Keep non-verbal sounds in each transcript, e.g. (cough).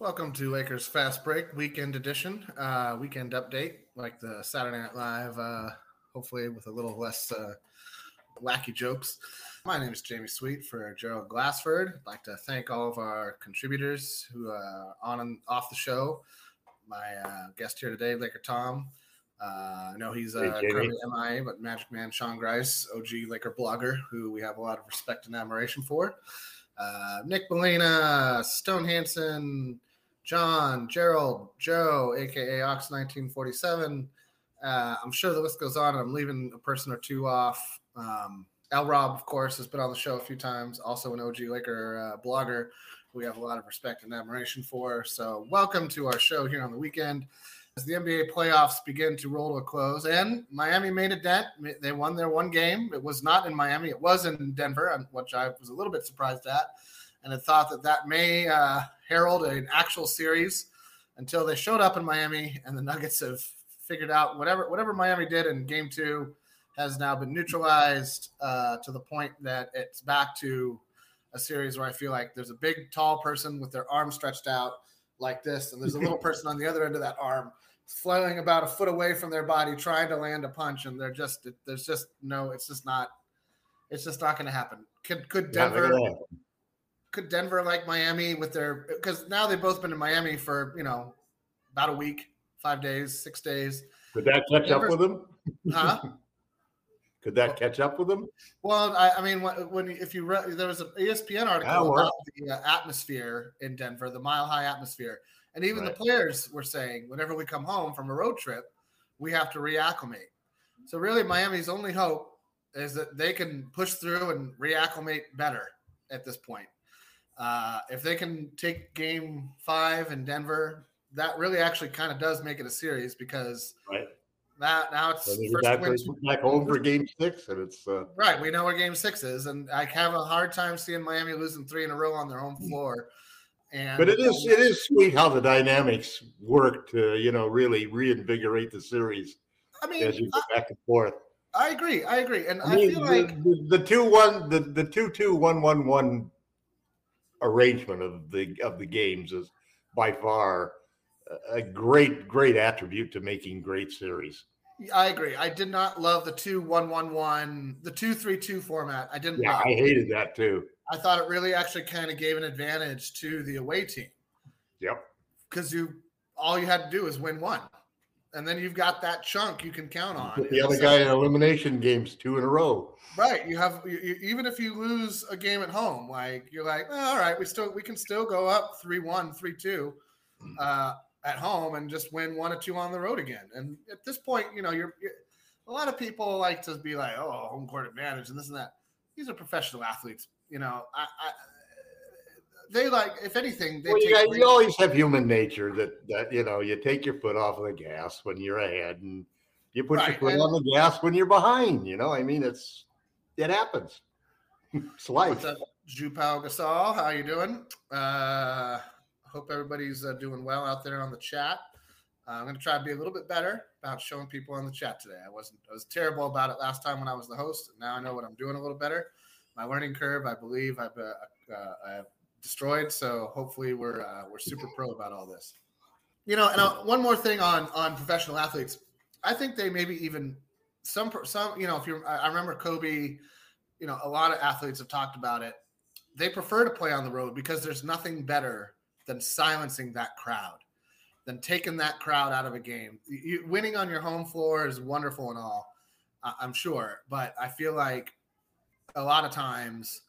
Welcome to Lakers Fast Break Weekend Edition, uh, weekend update, like the Saturday Night Live, uh, hopefully with a little less uh, wacky jokes. My name is Jamie Sweet for Gerald Glassford. I'd like to thank all of our contributors who are on and off the show. My uh, guest here today, Laker Tom. Uh, I know he's uh, Hey, currently MIA, but Magic Man Sean Grice, OG Laker blogger, who we have a lot of respect and admiration for. Uh, Nick Molina, Stone Hansen, John, Gerald, Joe, aka Ox 1947. Uh, I'm sure the list goes on, and I'm leaving a person or two off. Um, Rob, of course, has been on the show a few times, also an OG Laker uh, blogger we have a lot of respect and admiration for. So, welcome to our show here on the weekend as the NBA playoffs begin to roll to a close. And Miami made a dent. They won their one game. It was not in Miami, it was in Denver, which I was a little bit surprised at and had thought that that may uh, herald an actual series until they showed up in Miami, and the Nuggets have figured out whatever whatever Miami did in Game Two has now been neutralized uh, to the point that it's back to a series where I feel like there's a big, tall person with their arm stretched out like this, and there's a little (laughs) person on the other end of that arm flailing about a foot away from their body, trying to land a punch, and they're just there's just no, it's just not, it's just not going to happen. Could could Denver? Could Denver like Miami with their because now they've both been in Miami for you know about a week, five days, six days. Could that catch up with them? Huh? (laughs) Could that catch up with them? well, I, I mean, when, when if you read, there was an ESPN article about the uh, atmosphere in Denver, the mile high atmosphere, and even the players were saying whenever we come home from a road trip, we have to reacclimate. So really, Miami's only hope is that they can push through and reacclimate better at this point. Uh, if they can take Game Five in Denver, that really actually kind of does make it a series because Right. that now it's So back, win, back home for game six, and it's uh, right. We know where Game Six is, and I have a hard time seeing Miami losing three in a row on their home floor. And but it is it is sweet how the dynamics work to you know really reinvigorate the series I mean, as you I, go back and forth. I agree. I agree, and I, I mean, feel the, like the, the two one the the two two one one one arrangement of the of the games is by far a- great great attribute to making great series. I agree. I did not love the two one one one, the two three two format. I didn't. Yeah. I hated that too. I thought it really actually kind of gave an advantage to the away team Yep. because you all you had to do is win one, and then you've got that chunk you can count on. The other guy in elimination games two in a row. right? You have you, you- even if you lose a game at home, like you're like, "Oh, all right, we still we can still go up three one, three two, uh, at home and just win one or two on the road again. And at this point, you know, you're, you're a lot of people like to be like, oh, home court advantage and this and that. These are professional athletes. You know, I, I they like if anything, they Well, you, got- you always have human nature that that you know you take your foot off of the gas when you're ahead, and you put Right, your foot and- on the gas when you're behind. You know, I mean, it's it happens. (laughs) it's life. What's up, Jupal Gasol? How you doing? Uh, hope everybody's uh, doing well out there on the chat. Uh, I'm going to try to be a little bit better about showing people on the chat today. I wasn't, I was terrible about it last time when I was the host. Now I know what I'm doing a little better. My learning curve, I believe, I've, uh, uh, I've destroyed. So hopefully we're uh, we're super pro about all this. You know, and uh, one more thing on on professional athletes, I think they maybe even some some you know if you I remember Kobe, you know, a lot of athletes have talked about it. They prefer to play on the road because there's nothing better than silencing that crowd, than taking that crowd out of a game. You, winning on your home floor is wonderful and all, I'm sure, but I feel like a lot of times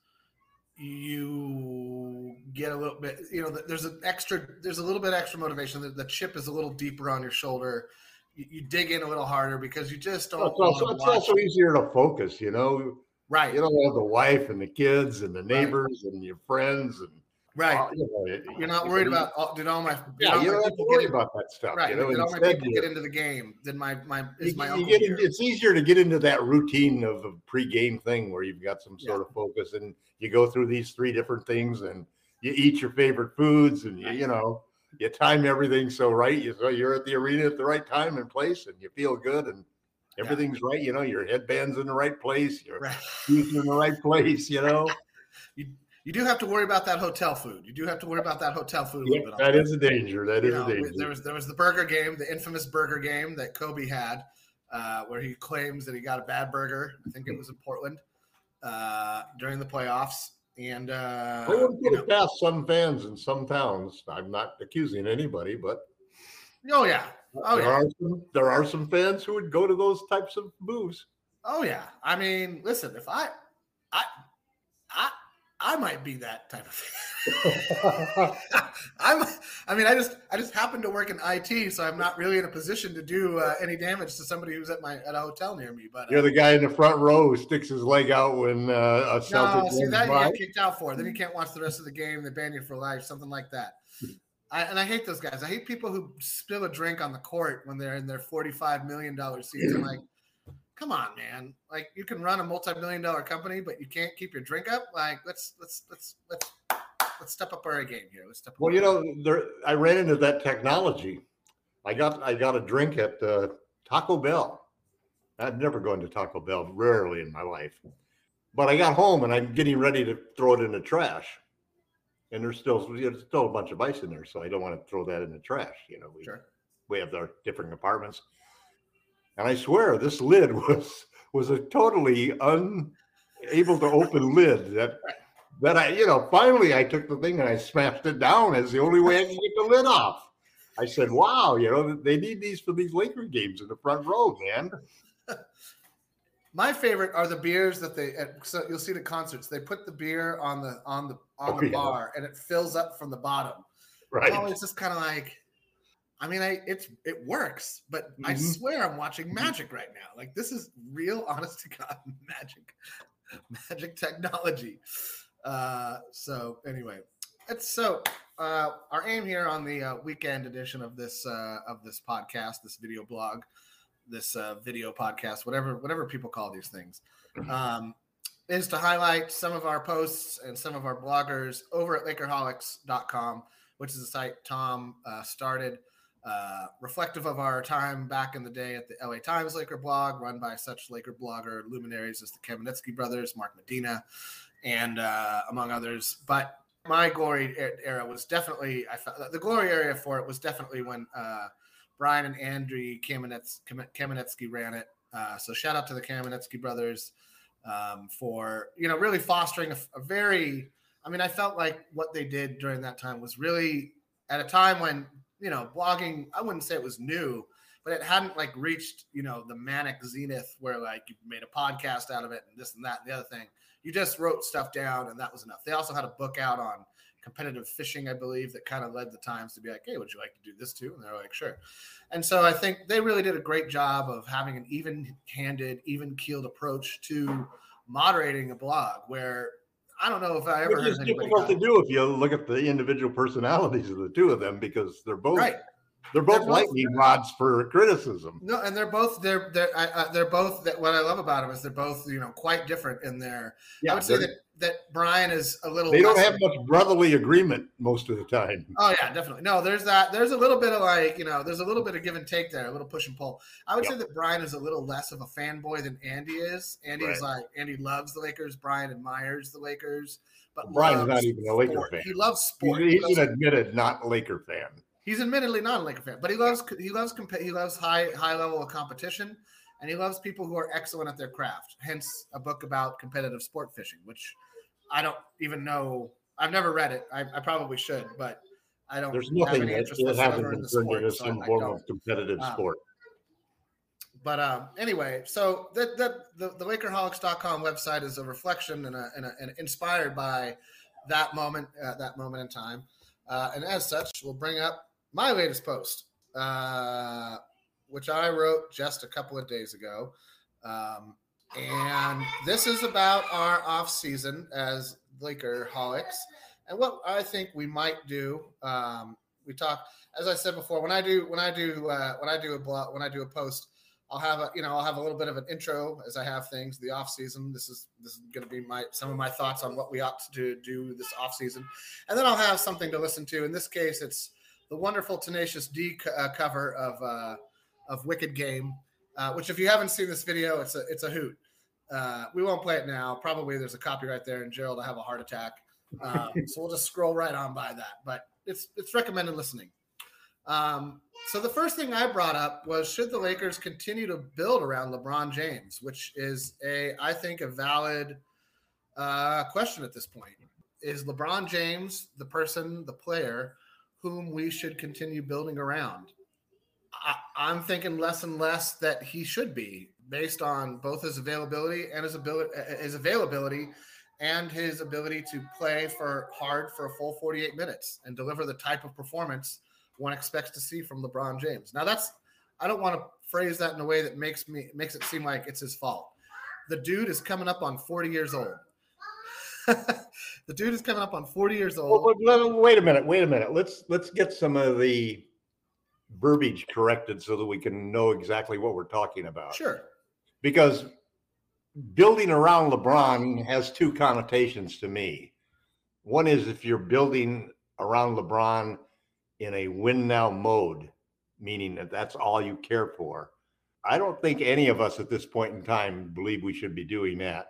you get a little bit you know there's an extra there's a little bit extra motivation. The, the chip is a little deeper on your shoulder. You, you dig in a little harder because you just don't it's also, it's also easier to focus you know? Right. You don't have the wife and the kids and the neighbors right. and your friends and Right. Uh, you know, You're not worried about all, did all my yeah. You don't have to worry about that stuff. Right. You know, did all my people get into the game? Then my my is my you, get it's easier to get into that routine of a pre-game thing where you've got some sort yeah. of focus and you go through these three different things and you eat your favorite foods and you, you know you time everything so right. You so you're at the arena at the right time and place and you feel good and everything's yeah. right. You know your headband's in the right place. Your right. in the right place. You know. (laughs) you you do have to worry about that hotel food. You do have to worry about that hotel food. Yeah, that is a danger. That is know, a danger. There was there was the burger game, the infamous burger game that Kobe had, uh, where he claims that he got a bad burger. I think it was in Portland uh, during the playoffs. And uh, I wouldn't put it past some fans in some towns. I'm not accusing anybody, but oh yeah, oh there yeah. Are some, there are some fans who would go to those types of moves. Oh yeah. I mean, listen, if I, I, I, I might be that type of (laughs) I'm I mean I just I just happen to work in IT so I'm not really in a position to do uh, any damage to somebody who's at my at a hotel near me but uh, You're the guy in the front row who sticks his leg out when uh, a Celtic No, see that by. you get kicked out for. Then you can't watch the rest of the game, they ban you for life, something like that. I, and I hate those guys. I hate people who spill a drink on the court when they're in their $45 million season. Like, come on, man. Like you can run a multi-million dollar company, but you can't keep your drink up. Like let's let's let's let's let's step up our game here. Let's step. Well, you know, there I ran into that technology. I got I got a drink at uh, Taco Bell. I've never gone to Taco Bell, rarely in my life. But I got home and I'm getting ready to throw it in the trash. And there's still there's still a bunch of ice in there, so I don't want to throw that in the trash. You know, we, sure. we have our different apartments. And I swear this lid (laughs) was was a totally unable to open lid that that I, you know, finally I took the thing and I smashed it down as the only way I can get the lid off. I said, wow, you know, they need these for these Laker games in the front row, man. (laughs) My favorite are the beers that they at, so you'll see the concerts. They put the beer on the on the on oh, the yeah. bar and it fills up from the bottom. Right. Oh, it's just kind of like I mean, I it's it works, but mm-hmm. I swear I'm watching mm-hmm. magic right now. Like this is real, (laughs) honest to God, magic, magic technology. Uh, so anyway, it's so uh, our aim here on the uh, weekend edition of this uh, of this podcast, this video blog, this uh, video podcast, whatever whatever people call these things, mm-hmm. um, is to highlight some of our posts and some of our bloggers over at Lakerholics.com, which is a site Tom uh, started uh, reflective of our time back in the day at the LA Times Laker blog, run by such Laker blogger luminaries as the Kamenetsky brothers, Mark Medina, and uh, among others. But my glory era was definitely I felt the glory area for it was definitely when uh, Brian and Andrew Kamenets, Kamenetsky ran it. Uh, so shout out to the Kamenetsky brothers um, for you know really fostering a, a very. I mean, I felt like what they did during that time was really at a time when you know, blogging, I wouldn't say it was new, but it hadn't like reached, you know, the manic zenith where like you made a podcast out of it and this and that and the other thing. You just wrote stuff down and that was enough. They also had a book out on competitive fishing, I believe, that kind of led the Times to be like, hey, would you like to do this too? And they're like, sure. And so I think they really did a great job of having an even handed, even keeled approach to moderating a blog where I don't know if I ever. It's difficult to do if you look at the individual personalities of the two of them because they're both right. They're both They're both- lightning rods for criticism. No, and they're both they're they're I, I, they're both that what I love about them is they're both you know quite different in their. I would say that that Brian is a little. they don't have much brotherly agreement most of the time. Oh yeah, definitely. No, there's that. There's a little bit of like you know, there's a little bit of give and take there, a little push and pull. I would Yep. say that Brian is a little less of a fanboy than Andy is. Andy is Right. like Andy loves the Lakers. Brian admires the Lakers, but Brian's not even a Laker sport. fan. He loves He's, sport. He he's loves- an admitted not a Laker fan. he's admittedly not a Laker fan, but he loves he loves he loves high high level of competition, and he loves people who are excellent at their craft. Hence, a book about competitive sport fishing, which I don't even know. I've never read it. I, I probably should, but I don't. There's have nothing any that, interest hasn't in been the turned sport, into some I form of competitive Um, sport. But um, anyway, so that that the, the Lakerholics.com website is a reflection and, a, and, a, and inspired by that moment uh, that moment in time, uh, and as such, we'll bring up my latest post, uh, which I wrote just a couple of days ago, um, and this is about our off season as Laker holics. and what I think we might do. Um, we talk, as I said before, when I do when I do uh, when I do a blog when I do a post. I'll have a you know I'll have a little bit of an intro as I have things the off season. This is this is going to be my some of my thoughts on what we ought to do this off season, and then I'll have something to listen to. In this case, it's the wonderful Tenacious D co- uh, cover of uh, of Wicked Game, uh, which if you haven't seen this video, it's a it's a hoot. Uh, we won't play it now. Probably there's a copyright there, and Gerald will have a heart attack. Um, so we'll just scroll right on by that. But it's it's recommended listening. Um, so the first thing I brought up was should the Lakers continue to build around LeBron James, which is a I think a valid uh, question at this point. Is LeBron James the person, the player, whom we should continue building around? I, I'm thinking less and less that he should be, based on both his availability and his ability, his availability, and his ability to play for hard for a full 48 minutes and deliver the type of performance one expects to see from LeBron James. Now that's I don't want to phrase that in a way that makes me makes it seem like it's his fault. The dude is coming up on 40 years old. (laughs) the dude is coming up on 40 years old. Well, wait a minute. Wait a minute. Let's let's get some of the verbiage corrected so that we can know exactly what we're talking about. Sure. Because building around LeBron has two connotations to me. One is if you're building around LeBron in a win now mode, meaning that that's all you care for. I don't think any of us at this point in time believe we should be doing that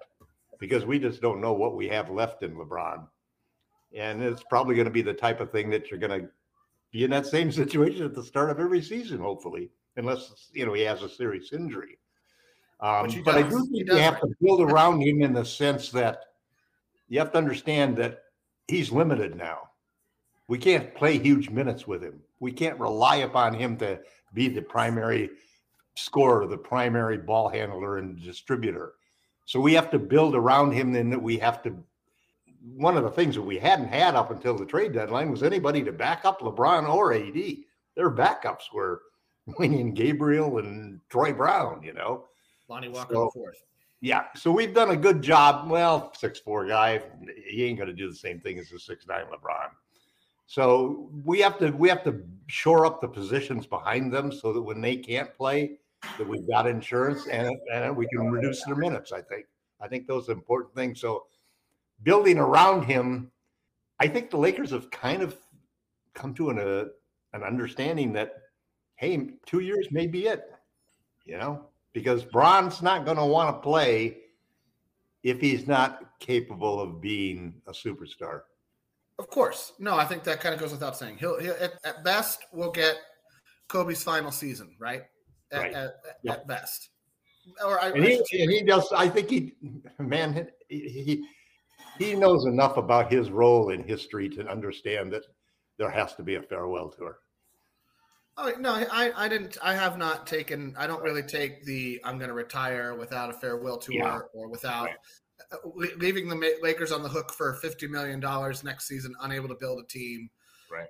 because we just don't know what we have left in LeBron. And it's probably going to be the type of thing that you're going to be in that same (laughs) situation at the start of every season, hopefully, unless you know he has a serious injury. Um, but I do think you have right to build around him in the sense that you have to understand that he's limited now. We can't play huge minutes with him. We can't rely upon him to be the primary scorer, the primary ball handler and distributor. So we have to build around him. Then that we have to. One of the things that we hadn't had up until the trade deadline was anybody to back up LeBron or AD. Their backups were (laughs) Wenyen Gabriel and Troy Brown. You know. Lonnie Walker So- the fourth. Yeah, so we've done a good job. Well, six four guy, he ain't going to do the same thing as a six nine LeBron. So we have to we have to shore up the positions behind them so that when they can't play, that we've got insurance and and we can reduce their minutes. I think I think those are important things. So building around him, I think the Lakers have kind of come to an uh, an understanding that hey, two years may be it. You know, because Bron's not going to want to play if he's not capable of being a superstar. Of course. No, I think that kind of goes without saying. He'll, he'll at, at best we'll get Kobe's final season, right? At, Right. at, Yeah. at best. Or I, And he and he does. I think he, man, he he, he knows enough about his role in history to understand that there has to be a farewell tour. Oh no, I I didn't. I have not taken. I don't really take the I'm going to retire without a farewell tour Yeah. or without Right. uh, leaving the Lakers on the hook for fifty million dollars next season, unable to build a team. Right.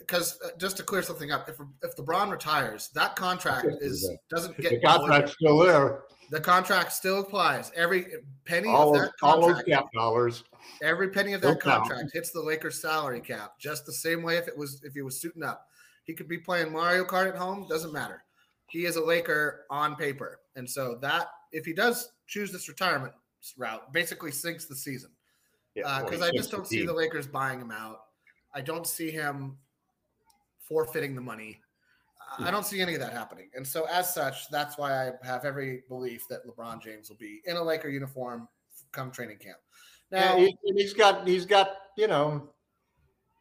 Because uh, just to clear something up, if if LeBron retires, that contract is doesn't get The contract's still there. The contract still applies. Every penny All of those, that all those contract, cap dollars. every penny of Still that count. contract hits the Lakers salary cap, just the same way if it was if he was suiting up. He could be playing Mario Kart at home, doesn't matter. He is a Laker on paper. And so that if he does choose this retirement route, basically sinks the season. Yeah, Because I just don't the see the. Lakers buying him out. I don't see him forfeiting the money. I hmm. don't see any of that happening. And so, as such, that's why I have every belief that LeBron James will be in a Laker uniform come training camp. Now, Yeah, he, he's got he's got you know,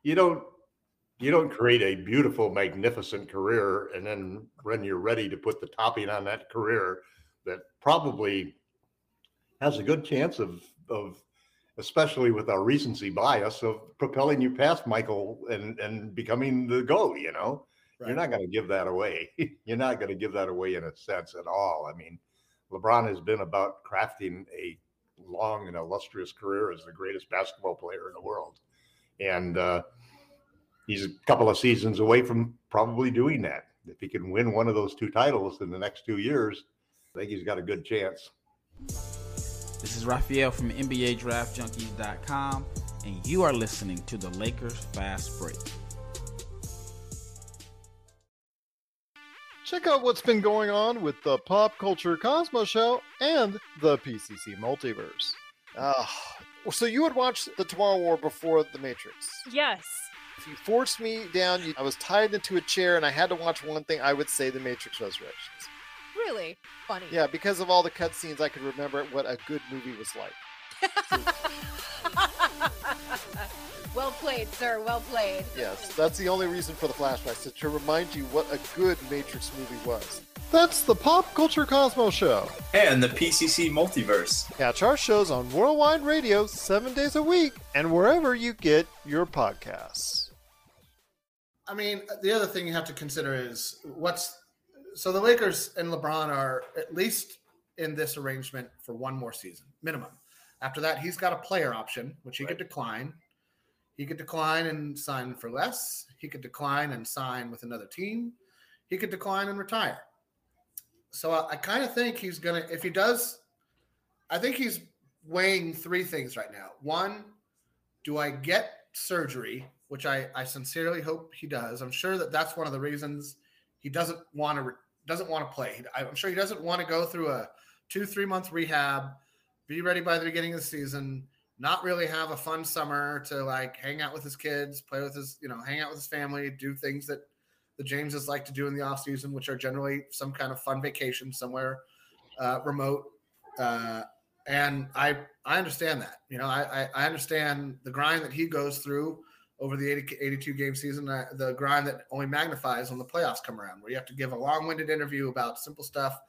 you don't you don't create a beautiful, magnificent career and then when you're ready to put the topping on that career, that probably has a good chance of of especially with our recency bias of propelling you past Michael and and becoming the go. You know, Right. you're not going to give that away. (laughs) you're not going to give that away in a sense at all. I mean, LeBron has been about crafting a long and illustrious career as the greatest basketball player in the world. And uh, he's a couple of seasons away from probably doing that. If he can win one of those two titles in the next two years, I think he's got a good chance. This is Raphael from NBADraftJunkies.com, and you are listening to the Lakers Fast Break. Check out what's been going on with the Pop Culture Cosmos Show and the PCC Multiverse. Ah, so you would watch the Tomorrow War before The Matrix. Yes. If you forced me down, you, I was tied into a chair and I had to watch one thing, I would say The Matrix Resurrections. Really funny. Yeah, because of all the cutscenes, I could remember what a good movie was like. (laughs) well played, sir. Well played. Yes, that's the only reason for the flashbacks, to, to remind you what a good Matrix movie was. That's the Pop Culture Cosmos Show. and the PCC Multiverse. Catch our shows on Worldwide Radio seven days a week and wherever you get your podcasts. I mean, the other thing you have to consider is what's so the Lakers and LeBron are at least in this arrangement for one more season, minimum. After that, he's got a player option, which he could decline. He could decline and sign for less. He could decline and sign with another team. He could decline and retire. So I, I kind of think he's gonna. If he does, I think he's weighing three things right now. One, do I get surgery, which I, I sincerely hope he does. I'm sure that that's one of the reasons he doesn't want to re- doesn't want to play. I'm sure he doesn't want to go through a two three month rehab, be ready by the beginning of the season, not really have a fun summer to like hang out with his kids, play with his you know hang out with his family, do things that the Jameses like to do in the off season, which are generally some kind of fun vacation somewhere uh, remote. Uh, and I I understand that. You know, I, I I understand the grind that he goes through over the 80, 82 game season, uh, the grind that only magnifies when the playoffs come around, where you have to give a long winded interview about simple stuff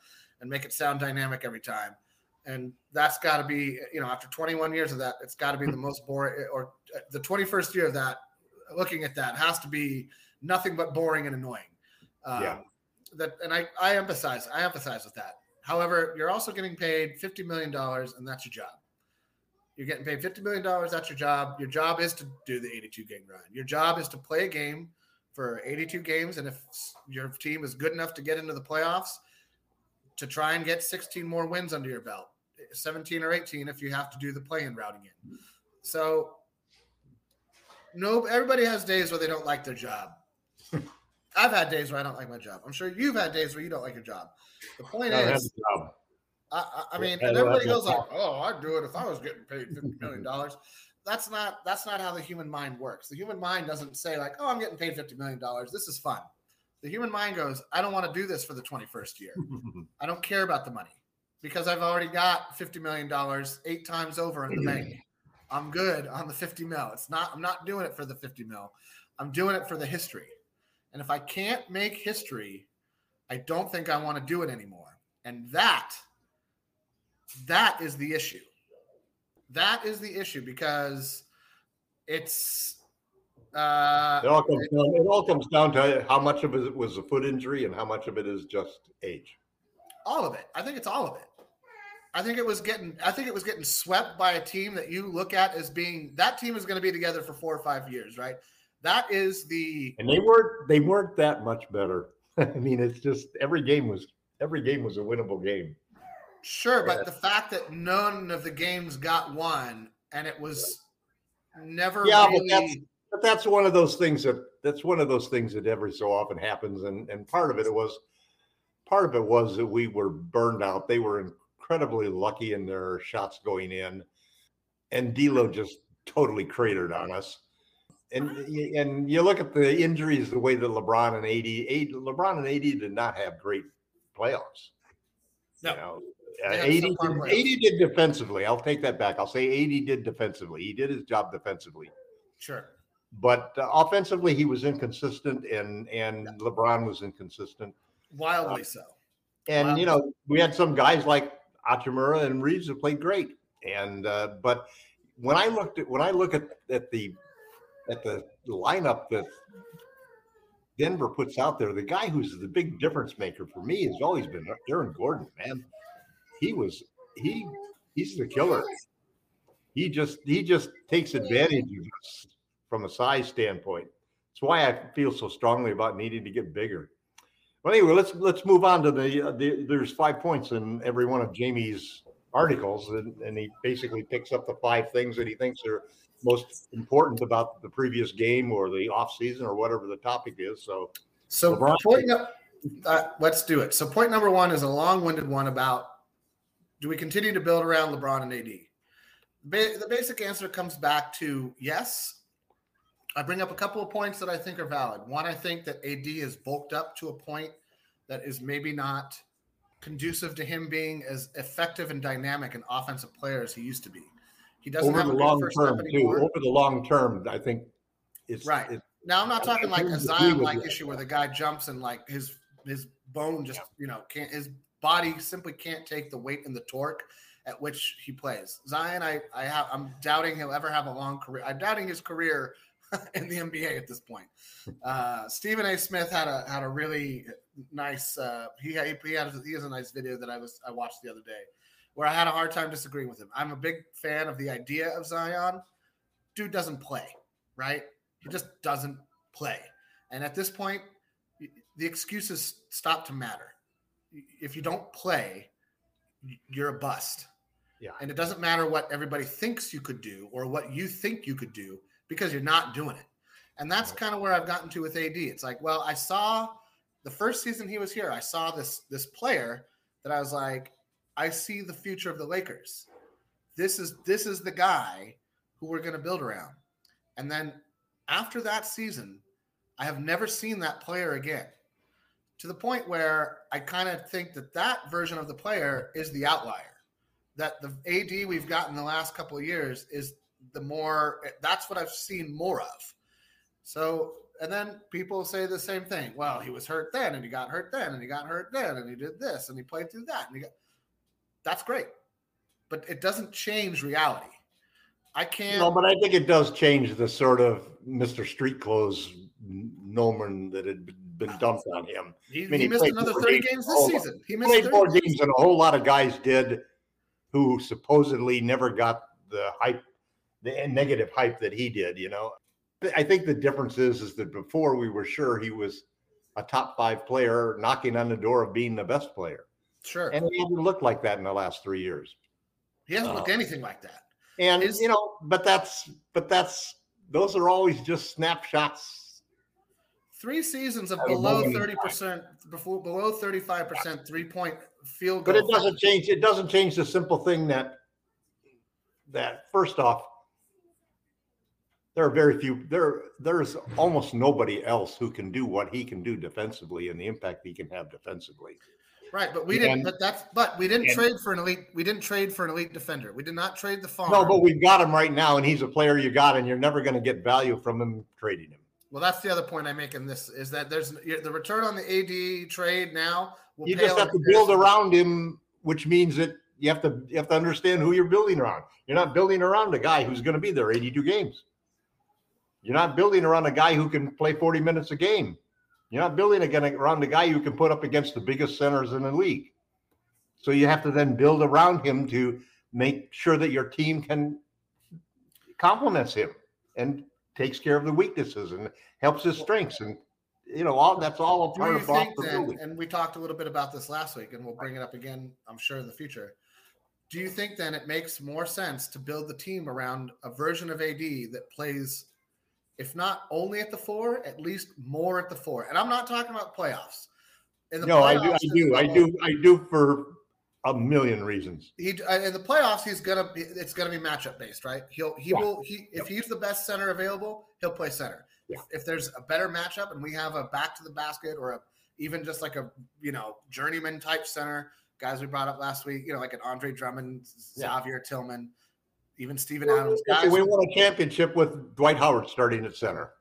and make it sound dynamic every time. And that's got to be, you know, after 21 years of that, it's got to be the most boring, or uh, the 21st year of that. Looking at that has to be nothing but boring and annoying. Um, Yeah. That, and I, I emphasize, I emphasize with that. However, you're also getting paid $50 million, and that's your job. You're getting paid $50 million. That's your job. Your job is to do the 82 game grind. Your job is to play a game for 82 games. And if your team is good enough to get into the playoffs, to try and get 16 more wins under your belt, 17 or 18 if you have to do the play in route again. So, no, everybody has days where they don't like their job. (laughs) I've had days where I don't like my job. I'm sure you've had days where you don't like your job. The point I have is, a job. I, I, mean, and everybody goes like, "Oh, I'd do it if I was getting paid fifty million dollars." That's not that's not how the human mind works. The human mind doesn't say like, "Oh, I'm getting paid fifty million dollars. This is fun." The human mind goes, "I don't want to do this for the twenty first year. (laughs) I don't care about the money because I've already got fifty million dollars eight times over in the bank. (laughs) I'm good on the fifty mil. It's not. I'm not doing it for the fifty mil. I'm doing it for the history. And if I can't make history, I don't think I want to do it anymore. And that that is the issue. That is the issue because it's uh It all comes down. It all comes down to how much of it was a foot injury and how much of it is just age. all of it. I think it's all of it. I think it was getting I think it was getting swept by a team that you look at as being that team is going to be together for 4 or 5 years, right? That is the And they weren't. They weren't that much better. (laughs) I mean, it's just every game was every game was a winnable game. Sure, but Yeah. the fact that none of the games got won and it was never Yeah, but really that's but that's one of those things that that's one of those things that every so often happens, and and part of it was part of it was that we were burned out. They were incredibly lucky in their shots going in, and D'Lo just totally cratered on us. And and you look at the injuries, the way that LeBron and AD, LeBron and AD did not have great playoffs. No. You know, uh, AD, did, playoffs. AD did defensively. I'll take that back. I'll say AD did defensively. He did his job defensively Sure. but uh, offensively he was inconsistent and and LeBron was inconsistent. Wildly so. And you know, we had some guys like Hachimura and Reaves that played great. And uh, but when I looked at when I look at, at the at the lineup that Denver puts out there, the guy who's the big difference maker for me has always been Aaron Gordon, man. He was he he's the killer. He just he just takes advantage of us from a size standpoint. That's why I feel so strongly about needing to get bigger. Well, anyway, let's let's move on to the, uh, the there's five points in every one of Jamie's articles, and, and he basically picks up the five things that he thinks are most important about the previous game or the off season or whatever the topic is. So So LeBron- point no- uh, let's do it. So point number one is a long-winded one about do we continue to build around LeBron and AD? Ba- the basic answer comes back to yes. I bring up a couple of points that I think are valid. One, I think that AD is bulked up to a point that is maybe not conducive to him being as effective and dynamic an offensive player as he used to be. He doesn't over have the a long first term too, over the long term, I think it's Right. it's- Now I'm not I- I talking like a tend to agree Zion with like issue where the guy jumps and like his his bone just you know can't his body simply can't take the weight and the torque at which he plays. Zion, I I have I'm doubting he'll ever have a long career. I'm doubting his career (laughs) in the NBA at this point. Uh, Stephen A. Smith had a had a really nice uh, he he had he has a nice video that I was I watched the other day where I had a hard time disagreeing with him. I'm a big fan of the idea of Zion. Dude doesn't play, right? He just doesn't play. And at this point, the excuses stop to matter. If you don't play, you're a bust. Yeah. And it doesn't matter what everybody thinks you could do or what you think you could do because you're not doing it. And that's kind of where I've gotten to with AD. It's like, well, I saw the first season he was here, I saw this this player that I was like, I see the future of the Lakers. This is this is the guy who we're going to build around. And then after that season, I have never seen that player again. To the point where I kind of think that that version of the player is the outlier. That the AD we've gotten the last couple of years is the more that's what I've seen more of. So, and then people say the same thing. Well, he was hurt then, and he got hurt then, and he got hurt then, and he did this, and he played through that, and he got. That's great, but it doesn't change reality. I can't. No, but I think it does change the sort of Mr. Street Clothes nomen that had been dumped on him. he, I mean, he he missed another 30 games. games this season. He missed Played 30 more games. than a whole lot of guys did who supposedly never got the hype, the negative hype that he did, you know. I think the difference is is that before we were sure he was a top five player knocking on the door of being the best player. Sure. And he hasn't looked like that in the last three years. he hasn't looked uh, anything like that. And Is- you know, but that's but that's those are always just snapshots. Three seasons of below 30%, before below 35% three point field goal. But it doesn't change. It doesn't change the simple thing that that first off, there are very few. There there's almost nobody else who can do what he can do defensively and the impact he can have defensively. Right, but we didn't. And- But that's. But we didn't and- trade for an elite. We didn't trade for an elite defender. We did not trade the farm. No, but we've got him right now, and he's a player you got, and you're never going to get value from him trading him. Well, that's the other point I make in this is that there's the return on the AD trade now. You just have to build around him, which means that you have to you have to understand who you're building around. You're not building around a guy who's going to be there 82 games. You're not building around a guy who can play 40 minutes a game. You're not building again around a guy who can put up against the biggest centers in the league. So you have to then build around him to make sure that your team can complements him and takes care of the weaknesses and helps his strengths and you know all that's all a part of think then? And we talked a little bit about this last week, and we'll bring it up again. I'm sure in the future. Do you think then it makes more sense to build the team around a version of AD that plays if not only at the four, at least more at the four. And I'm not talking about playoffs. In no, I do, I do, I do, I do for a million reasons. He in the playoffs, he's gonna be. It's gonna be matchup based, right? He'll he Yeah. will he if he's the best center available, he'll play center. Yeah. If, there's a better matchup and we have a back to the basket or a even just like a you know journeyman type center, guys we brought up last week, you know like an Andre Drummond, Yeah. Xavier Tillman, even Steven Adams, guys We won a championship with Dwight Howard starting at center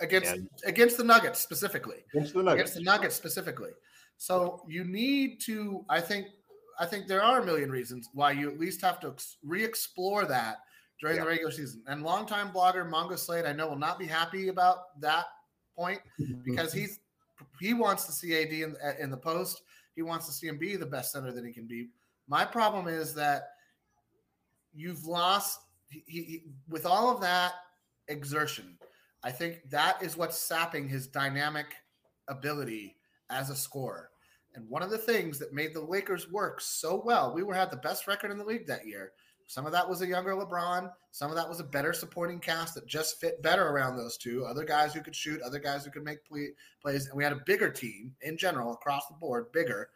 against and- against the Nuggets specifically. against the against the Nuggets specifically. So you need to, I think, I think there are a million reasons why you at least have to re-explore that during the regular season. And longtime blogger Mongo Slade, I know, will not be happy about that point mm-hmm. because he's he wants to see AD in, in the post. He wants to see him be the best center that he can be. My problem is that you've lost he, he, with all of that exertion. I think that is what's sapping his dynamic ability as a scorer. And one of the things that made the Lakers work so well, we were had the best record in the league that year. Some of that was a younger LeBron. Some of that was a better supporting cast that just fit better around those two. Other guys who could shoot, other guys who could make play, plays, and we had a bigger team in general across the board, bigger.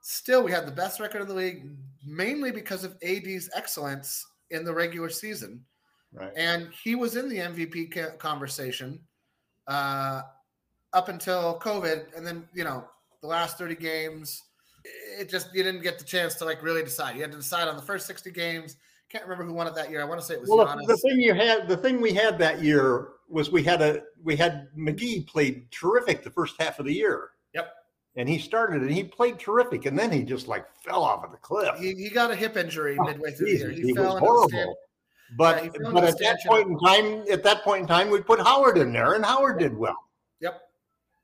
Still, we had the best record in the league, mainly because of AD's excellence in the regular season Right. and he was in the MVP conversation uh, up until COVID, and then you know the last thirty games, it just you didn't get the chance to like really decide. You had to decide on the first sixty games. Can't remember who won it that year. I want to say it was Well, Giannis. the, thing you had, the thing we had that year was we had a we had McGee played terrific the first half of the year. Yep. And he started and he played terrific, and then he just like fell off of the cliff. he, he got a hip injury oh, midway through Jesus, the year. he was into the horrible. But Yeah, but at that point in time, at that point in time, we put Howard in there, and Howard did well.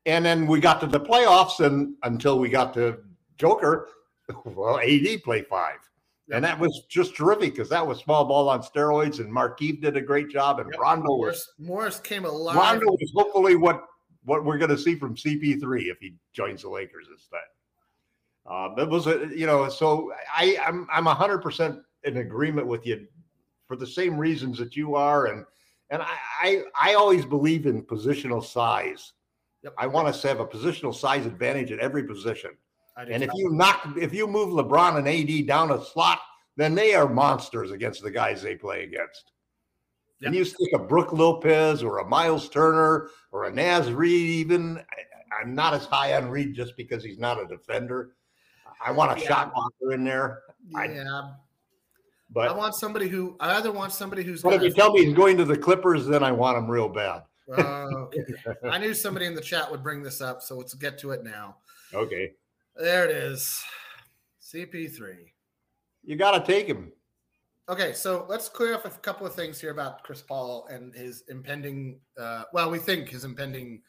Yep. And then we got to the playoffs, and until we got to Joker, (laughs) well, AD played five, and that was just terrific because that was small ball on steroids, and Markieff did a great job, and Yep. Rondo was Morris, Morris came alive. Rondo was hopefully what what we're going to see from CP3 if he joins the Lakers instead. Um, it was a you know so I I'm I'm hundred percent in agreement with you for the same reasons that you are and and I I, I always believe in positional size. Yep. I want us to have a positional size advantage at every position. And if you knock if you move LeBron and AD down a slot, then they are monsters against the guys they play against. And you stick a Brooke Lopez or a Miles Turner or a Naz Reid, even I, I'm not as high on Reid just because he's not a defender. I want a Yeah. shot blocker in there. I- yeah, I But I want somebody who I either want somebody who's but if you tell me he's going to the Clippers, then I want him real bad. (laughs) Okay. I knew somebody in the chat would bring this up, so let's get to it now. Okay. There it is. CP3. You got to take him. Okay, so let's clear up a couple of things here about Chris Paul and his impending, uh, well, we think his impending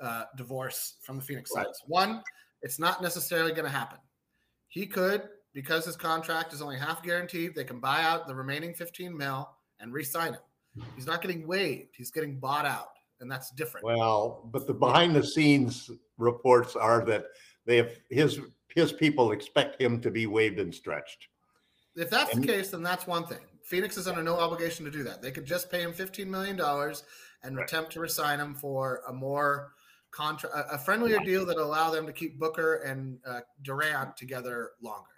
uh, divorce from the Phoenix Right. Suns. One, it's not necessarily going to happen. He could, because his contract is only half guaranteed, they can buy out the remaining 15 mil and re sign him. He's not getting waived, he's getting bought out, and that's different. Well, but the behind the scenes reports are that they have his his people expect him to be waived and stretched. If that's And- the case, then that's one thing. Phoenix is under no obligation to do that. They could just pay him $15 million and Right. attempt to resign him for a more contra- a friendlier deal that allow them to keep Booker and uh, Durant together longer.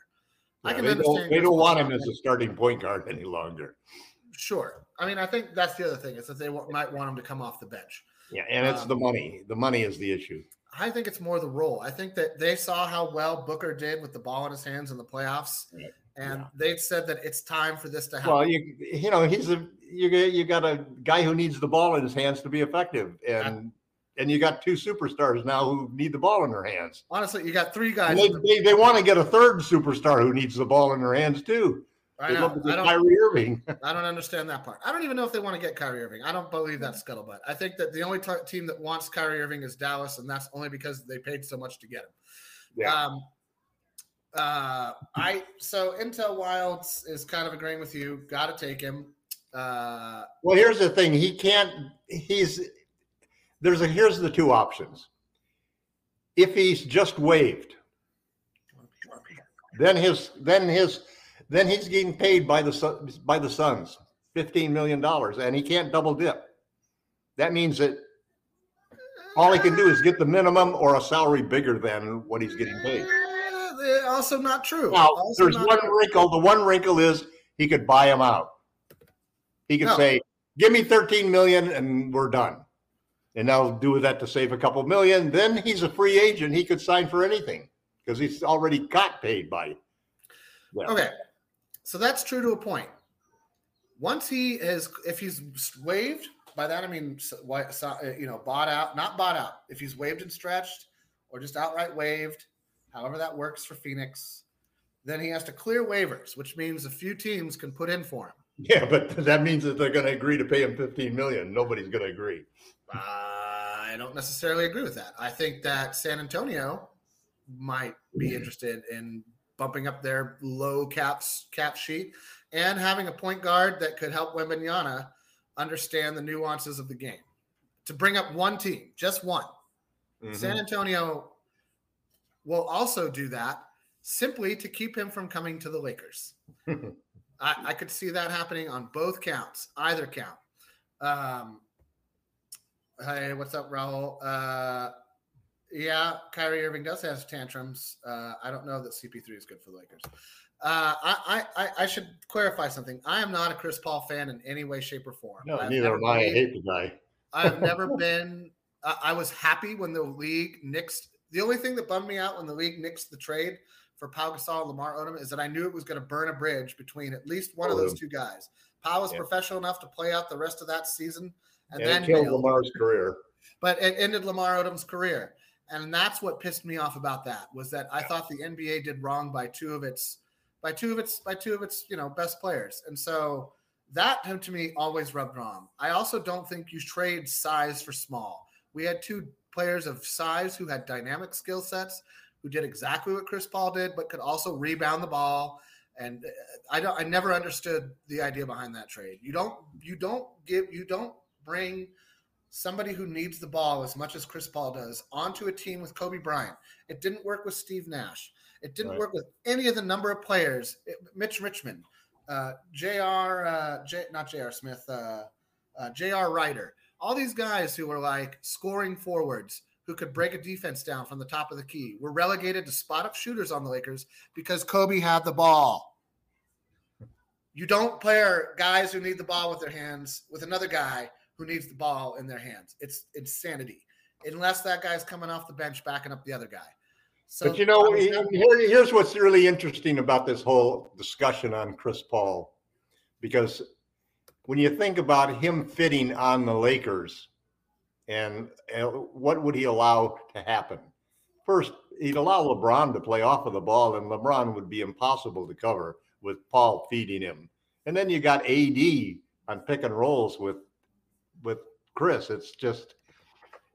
I can they understand. don't, they don't want him as a starting point guard any longer. Sure. I mean, I think that's the other thing is that they wa- might want him to come off the bench. Yeah, and it's Um, the money. The money is the issue. I think it's more the role. I think that they saw how well Booker did with the ball in his hands in the playoffs, Right. and Yeah. they said that it's time for this to happen. Well, you you know he's a you you got a guy who needs the ball in his hands to be effective, and and you got two superstars now who need the ball in their hands. Honestly, you got three guys. They, the- they, they want to get a third superstar who needs the ball in their hands too. I know. I don't. Kyrie Irving. (laughs) I don't understand that part. I don't even know if they want to get Kyrie Irving. I don't believe that's scuttlebutt. I think that the only t- team that wants Kyrie Irving is Dallas, and that's only because they paid so much to get him. Yeah. Um, uh, I so Intel Wilds is kind of agreeing with you. Got to take him. Uh, Well, here's the thing. He can't. He's there's a here's the two options. If he's just waived, then his then his then he's getting paid by the by the Suns fifteen million dollars, and he can't double dip. that means that all he can do is get the minimum or a salary bigger than what he's getting paid. Eh, Also not true. Now, Also there's one true. wrinkle. The one wrinkle is he could buy him out. He could No. say, "Give me 13 million, and we're done." And I'll do that to save a couple million. Then he's a free agent. He could sign for anything because he's already got paid by. them. Okay, so that's true to a point. Once he is, if he's waived, by that I mean, s- why- so- uh, you know, bought out, not bought out. If he's waived and stretched, or just outright waived, however that works for Phoenix, then he has to clear waivers, which means a few teams can put in for him. Yeah, but (laughs) that means that they're going to agree to pay him 15 million. Nobody's going to agree. I don't necessarily agree with that. I think that San Antonio might be interested in bumping up their low caps cap sheet and having a point guard that could help Wembanyama understand the nuances of the game. To bring up one team, just one. Mhm. San Antonio will also do that simply to keep him from coming to the Lakers. (laughs) I, I could see that happening on both counts, either count. Um, hey, what's up, Raul? Uh, yeah, Kyrie Irving does have tantrums. Uh, I don't know that CP3 is good for the Lakers. Uh, I, I, I- should clarify something. I am not a Chris Paul fan in any way, shape, or form. No, I've neither am I. I hate the guy. I've (laughs) never been. I I was happy when the league nixed. The only thing that bummed me out when the league nixed the trade for Pau Gasol and Lamar Odom is that I knew it was going to burn a bridge between at least one of those two guys. Pau was Yeah. professional enough to play out the rest of that season, and, And, then it killed. Lamar's career. but it ended Lamar Odom's career, and that's what pissed me off about that was that I thought the NBA did wrong by two of its by two of its by two of its you know best players, and so that to me always rubbed wrong. I also don't think you trade size for small. We had two players of size who had dynamic skill sets, who did exactly what Chris Paul did, but could also rebound the ball. And uh, I don't, I never understood the idea behind that trade. You don't, you don't give, you don't bring somebody who needs the ball as much as Chris Paul does onto a team with Kobe Bryant. It didn't work with Steve Nash. It didn't Right. work with any of the number of players. It- Mitch Richmond, uh, J.R. Uh, J, not J.R. Smith, uh, uh, J.R. Rider. All these guys who were like scoring forwards who could break a defense down from the top of the key were relegated to spot up shooters on the Lakers because Kobe had the ball. You don't pair guys who need the ball with their hands with another guy who needs the ball in their hands. It's insanity. Unless that guy's coming off the bench backing up the other guy. So but you know, I was he- never- here, here's what's really interesting about this whole discussion on Chris Paul, because when you think about him fitting on the Lakers, and what would he allow to happen? First, he'd allow LeBron to play off of the ball, and LeBron would be impossible to cover with Paul feeding him. And then you got AD on pick and rolls with with Chris. It's just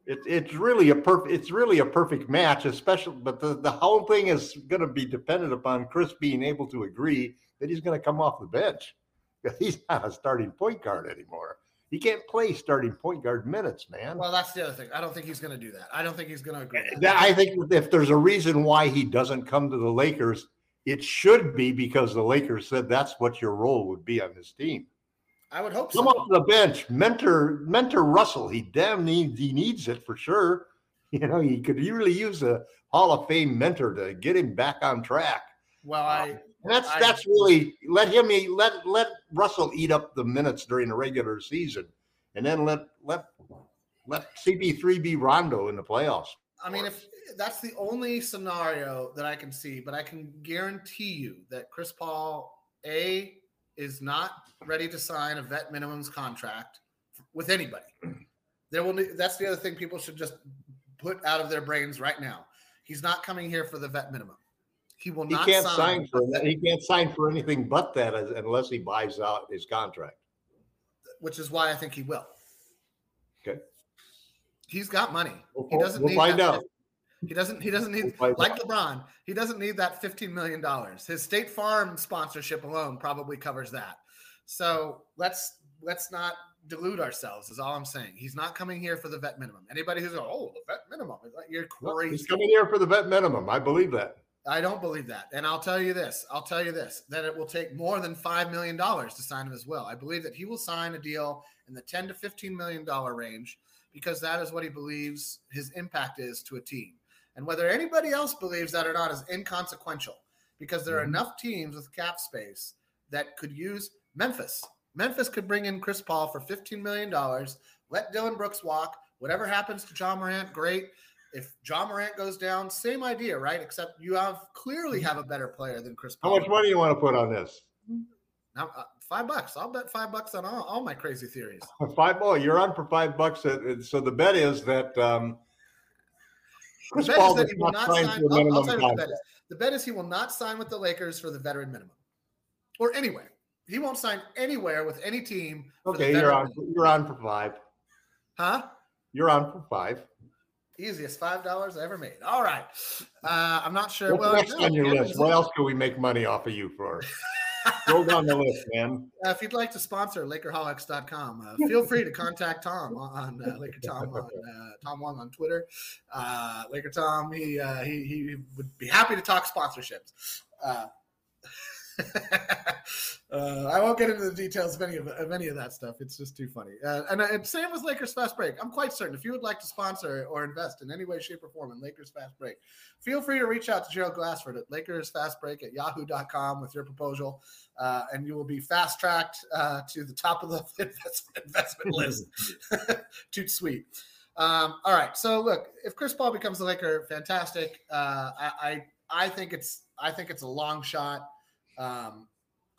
it, it's really a perfect it's really a perfect match, especially but the, the whole thing is gonna be dependent upon Chris being able to agree that he's gonna come off the bench. Because (laughs) he's not a starting point guard anymore. He can't play starting point guard minutes, man. well, that's the other thing. I don't think he's going to do that. I don't think he's going to agree. to that. That- I think if there's a reason why he doesn't come to the Lakers, it should be because the Lakers said that's what your role would be on this team. I would hope so. Come so. off the bench, mentor, mentor Russell. He damn needs he needs it for sure. (laughs) You know, he could really use a Hall of Fame mentor to get him back on track. Well, uh, I And that's I- that's really let him eat, let let Russell eat up the minutes during the regular season, and then let let let CP3 be Rondo in the playoffs. I mean, if that's the only scenario that I can see, but I can guarantee you that Chris Paul A is not ready to sign a vet minimums contract with anybody. There will. That's the other thing people should just put out of their brains right now. He's not coming here for the vet minimum. He will He not can't sign, sign for that. He can't sign for anything but that unless he buys out his contract. which is why I think he will. Okay. He's got money. We'll, He doesn't we'll need find out. He doesn't. He doesn't need like. LeBron. He doesn't need that fifteen million dollars. His State Farm sponsorship alone probably covers that. So let's let's not delude ourselves. Is all I'm saying. He's not coming here for the vet minimum. Anybody who's going, oh, the vet minimum, is like, you're crazy. He's coming here for the vet minimum. I believe that. I don't believe that. And I'll tell you this I'll tell you this that it will take more than $5 million to sign him as well. I believe that he will sign a deal in the 10 to $15 million range because that is what he believes his impact is to a team. And whether anybody else believes that or not is inconsequential because there are Mhm. enough teams with cap space that could use Memphis. Memphis could bring in Chris Paul for $15 million, let Dillon Brooks walk. Whatever happens to Ja Morant, great. If Ja Morant goes down, same idea, right? Except you have clearly have a better player than Chris Paul. How much money you want to put on this? Now, uh, five bucks. I'll bet five bucks on all, all my crazy theories. (laughs) Five. Oh, you're on for five bucks. At, so the bet is that um, The bet Paul is that he will not not sign sign. to a I'll, I'll tell you what the bet is. The bet is he will not sign with the Lakers for the veteran minimum, or anywhere. He won't sign anywhere with any team. Okay, you're on. minimum. You're on for five. Huh? You're on for five. Easiest five dollars I ever made. All right. Uh, I'm not sure. What's well, next no, on your list? What else can we make money off of you for? (laughs) Go down the list, man. Uh, if you'd like to sponsor LakerHolics.com, uh, feel free to contact Tom on uh, Laker Tom on (laughs) uh, Tom Wong on Twitter. Uh, Laker Tom, he, uh, he he would be happy to talk sponsorships. Uh, (laughs) uh, I won't get into the details of any of, of any of that stuff. It's just too funny. Uh, and, and same with Lakers Fast Break. I'm quite certain if you would like to sponsor or invest in any way, shape, or form in Lakers Fast Break, feel free to reach out to Gerald Glassford at Lakers Fast Break at yahoo.com with your proposal uh, and you will be fast tracked uh, to the top of the (laughs) investment, investment list. (laughs) Too sweet. Um, all right. So look, if Chris Paul becomes a Laker, fantastic. Uh, I, I I think it's I think it's a long shot. Um,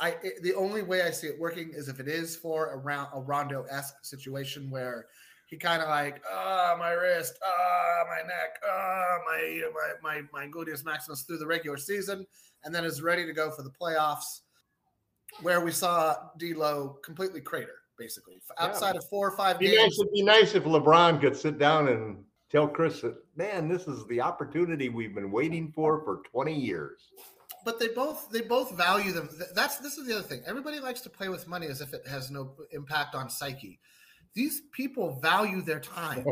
I it, the only way I see it working is if it is for a round a Rondo esque situation where he kind of like ah my wrist ah my neck ah my my my my gluteus maximus through the regular season and then is ready to go for the playoffs where we saw D'Lo completely crater, basically. Outside of four or five Be games, nice, it'd be nice if LeBron could sit down and tell Chris that, man, this is the opportunity we've been waiting for for 20 years. But they both they both value them. That's this is the other thing. Everybody likes to play with money as if it has no impact on psyche. These people value their time.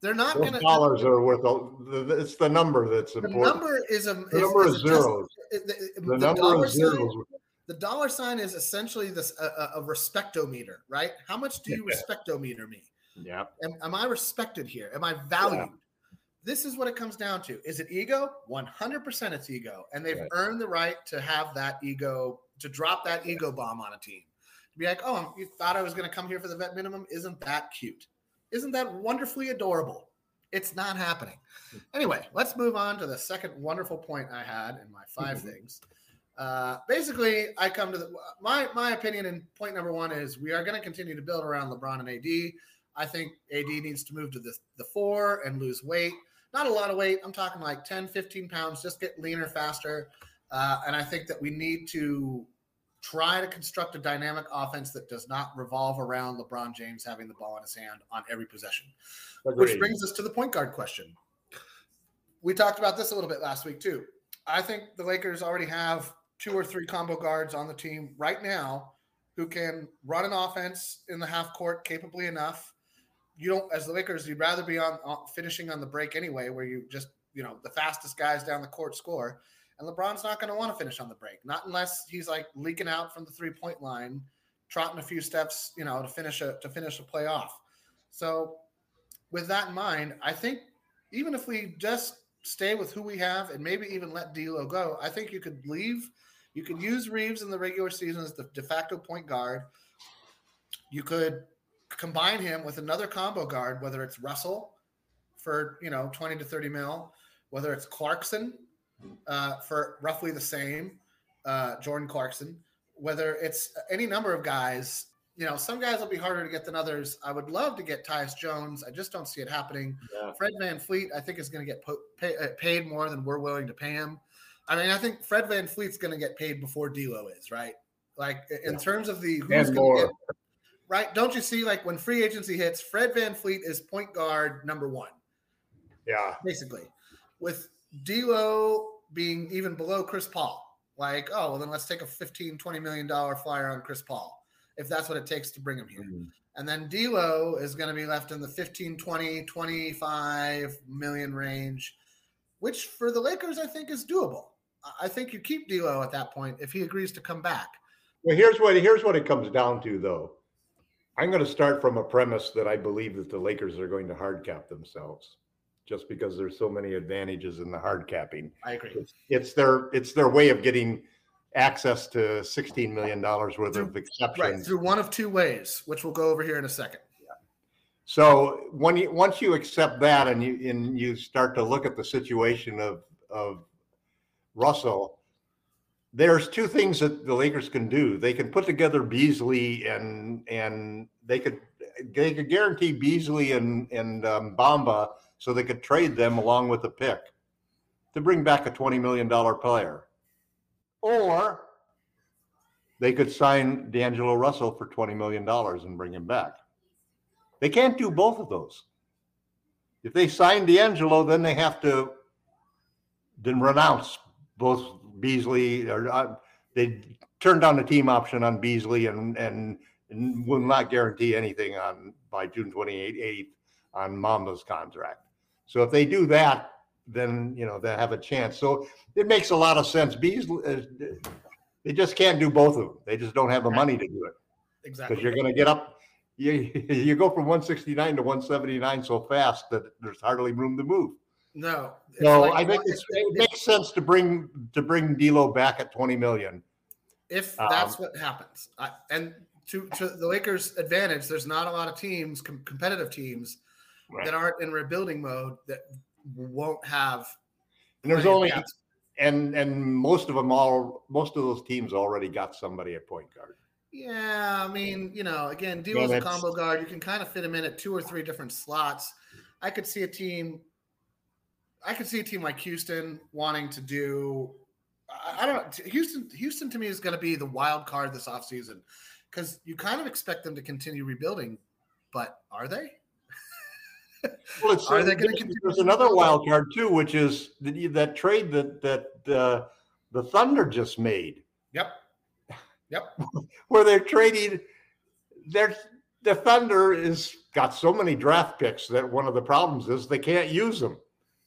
They're not going to. dollars are worth, a, it's the number that's The important. number is a the number is of a just- zeros. it- the, The the number dollar of sign- zeros. the dollar sign is essentially this a, a, a respectometer, right? How much do you (laughs) respectometer me? Yeah. Am, am I respected here? Am I valued? This is what it comes down to. Is it ego? 100% it's ego. And they've Right. earned the right to have that ego, to drop that ego bomb on a team. To be like, oh, you thought I was going to come here for the vet minimum? Isn't that cute? Isn't that wonderfully adorable? It's not happening. Anyway, let's move on to the second wonderful point I had in my 5 things. Uh, basically, I come to the my my opinion and point number one is we are going to continue to build around LeBron and AD. I think AD needs to move to the, the four and lose weight. Not a lot of weight. I'm talking like 10, 15 pounds, just get leaner faster. Uh, and I think that we need to try to construct a dynamic offense that does not revolve around LeBron James having the ball in his hand on every possession. Which brings us to the point guard question. We talked about this a little bit last week too. I think the Lakers already have two or three combo guards on the team right now who can run an offense in the half court capably enough. You don't, as the Lakers, you'd rather be on, on finishing on the break anyway, where you just, you know, the fastest guys down the court score. And LeBron's not going to want to finish on the break, not unless he's like leaking out from the three point line, trotting a few steps, you know, to finish a to finish a play off. So, with that in mind, I think even if we just stay with who we have and maybe even let D'Lo go, I think you could leave. You could use Reaves in the regular season as the de facto point guard. You could combine him with another combo guard, whether it's Russell for you know twenty to thirty mil, whether it's Clarkson uh, for roughly the same, uh, Jordan Clarkson, whether it's any number of guys. You know, some guys will be harder to get than others. I would love to get Tyus Jones. I just don't see it happening. Yeah. Fred VanVleet, I think, is going to get po- pay, uh, paid more than we're willing to pay him. I mean, I think Fred VanVleet's going to get paid before D'Lo is, right? Like in terms of the who's going to get, right? Don't you see, like when free agency hits, Fred VanVleet is point guard number one Yeah. basically, with D'Lo being even below Chris Paul. Like, oh, well, then let's take a 15, 20 million dollar flyer on Chris Paul if that's what it takes to bring him here. Mhm. And then D'Lo is going to be left in the 15, 20, 25 million range. which for the Lakers I think is doable. I- I think you keep D'Lo at that point if he agrees to come back. Well, here's what here's what it comes down to, though. I'm going to start from a premise that I believe that the Lakers are going to hard cap themselves, just because there's so many advantages in the hard capping. I agree. It's, it's their it's their way of getting access to 16 million dollars worth of exceptions. Right, through one of two ways, which we'll go over here in a second. So when you once you accept that and you and you start to look at the situation of of Russell, there's two things that the Lakers can do. They can put together Beasley and and they could they could guarantee Beasley and and um, Bamba so they could trade them along with the pick to bring back a twenty million dollar player, or they could sign D'Angelo Russell for twenty million dollars and bring him back. They can't do both of those. If they sign D'Angelo, then they have to then renounce both Beasley or uh, they turned down the team option on Beasley and, and and will not guarantee anything on by June 28th on Bamba's contract. So if they do that, then you know they have a chance. So it makes a lot of sense. Beasley, uh, they just can't do both of them. They just don't have the money to do it Exactly. because you're going to get up. You (laughs) you go from 169 to 179 so fast that there's hardly room to move. No. No, like I think if- it makes sense to bring to bring D'Lo back at 20 million. if Um, that's what happens. I, and to, to the Lakers' advantage, there's not a lot of teams, com- competitive teams, that aren't in rebuilding mode that won't have. And there's only and and most of them all most of those teams already got somebody at point guard. Yeah, I mean, you know, again, D'Lo's a combo guard. You can kind of fit him in at two or three different slots. I could see a team. I could see a team like Houston wanting to do. I don't know. Houston, Houston to me is going to be the wild card this offseason because you kind of expect them to continue rebuilding, but are they? (laughs) Well, it's, Are they gonna continue There's another wild card too, which is the, that trade that that uh, the Thunder just made, Yep. Yep. (laughs) where they're trading. Their the Thunder is got so many draft picks that one of the problems is they can't use them.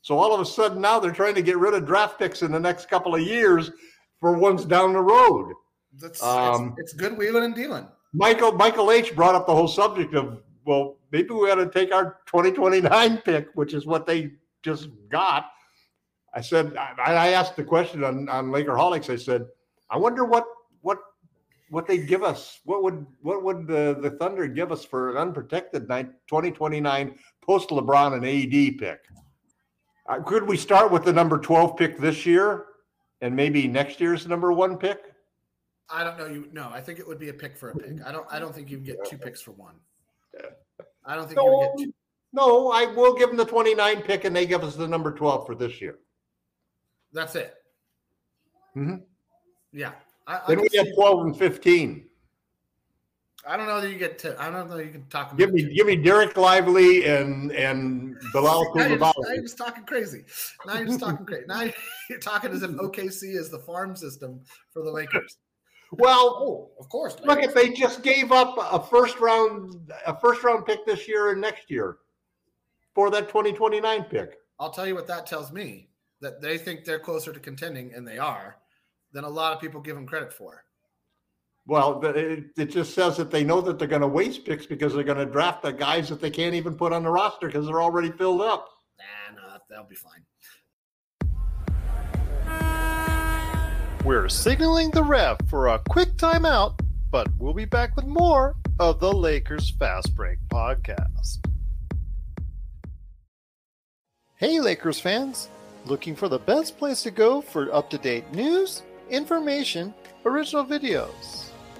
So all of a sudden now they're trying to get rid of draft picks in the next couple of years for ones down the road. That's Um, it's, it's good wheeling and dealing. Michael Michael H brought up the whole subject of well, maybe we ought to take our 2029 pick, which is what they just got. I said I, I asked the question on on Laker Holics. I said, I wonder what what what they'd give us. What would what would the, the Thunder give us for an unprotected nine, 2029 post LeBron and AD pick? Uh, could we start with the number 12 pick this year and maybe next year's number one pick? I don't know. You no, I think it would be a pick for a pick. I don't. I don't think you can get two picks for one. I don't think you would get two. no, I will give them the 29 pick and they give us the number 12 for this year. That's it. Mhm. Yeah. I, I, Then we have 12 and 15. I don't know that you get to. I don't know you can talk. Give me give me Dereck Lively and and Bilal now, you're now you're just talking crazy. Now you're just talking crazy. Now you're (laughs) talking as if OKC is the farm system for the Lakers. Well, Oh, of course. look if they just gave up a first round a first round pick this year and next year for that 2029 pick. I'll tell you what that tells me that they think they're closer to contending, and they are, than a lot of people give them credit for. Well, it, it just says that they know that they're going to waste picks because they're going to draft the guys that they can't even put on the roster because they're already filled up. Nah, no, that'll be fine. We're signaling the ref for a quick timeout, but we'll be back with more of the Lakers Fast Break podcast. Hey, Lakers fans! Looking for the best place to go for up to date news, information, original videos,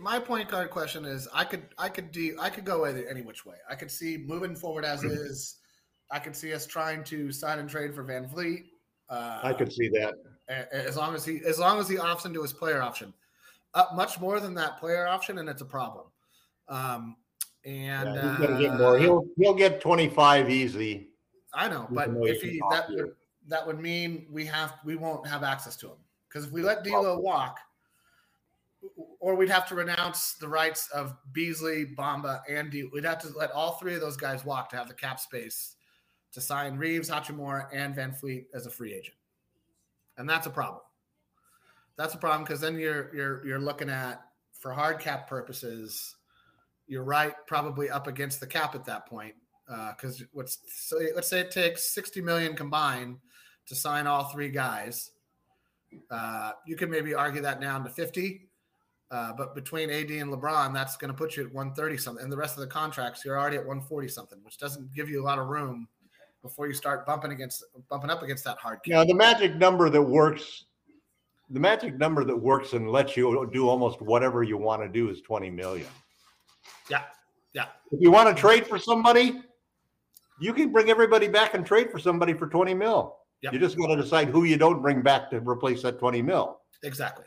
My point guard question is: I could, I could do, I could go either any which way. I could see moving forward as is. I could see us trying to sign and trade for VanVleet. Uh, I could see that. as long as he as long as he opts into his player option, up much more than that player option, and it's a problem. Um, and Yeah, he's gonna get more. uh, He'll he'll get 25 easy. I know, but if he he that would that would mean we have we won't have access to him because if we let D'Lo walk, or we'd have to renounce the rights of Beasley, Bamba, and D. We'd have to let all three of those guys walk to have the cap space to sign Reaves, Hachimura, and VanVleet as a free agent, and that's a problem. That's a problem because then you're you're you're looking at for hard cap purposes, you're right probably up against the cap at that point because what's so let's say it takes 60 million combined to sign all three guys uh, you can maybe argue that down to 50 uh, but between ad and lebron that's going to put you at 130 something and the rest of the contracts you're already at 140 something which doesn't give you a lot of room before you start bumping against bumping up against that hard cap. Now the magic number that works, the magic number that works and lets you do almost whatever you want to do is 20 million. yeah yeah If you want to trade for somebody, you can bring everybody back and trade for somebody for 20 mil. Yep. You just got to decide who you don't bring back to replace that 20 mil. exactly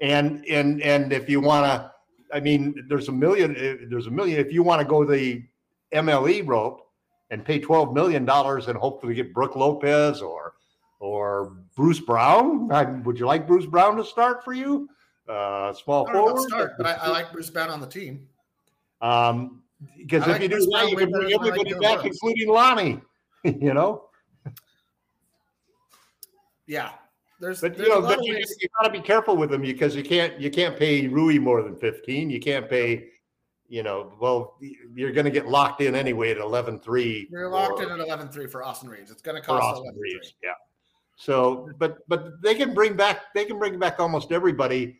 And and and if you want to, I mean, there's a million. eh, There's a million. If you want to go the MLE route and pay 12 million dollars and hopefully get Brook Lopez or or Bruce Brown, I, would you like Bruce Brown to start for you? Uh, small I don't know about forward. start, but I, I like Bruce Brown on the team. Um, because I if like you do that, you can bring I like everybody back, including Lonnie. (laughs) You know, Yeah, there's but there's you know, but you, you got to be careful with them because you can't you can't pay Rui more than fifteen. You can't pay, you know, well, you're going to get locked in anyway at 11-3 You're locked for- in at 11-3 for Austin Reaves. It's going to cost Austin 11-3. Reaves. Yeah. So, but but they can bring back they can bring back almost everybody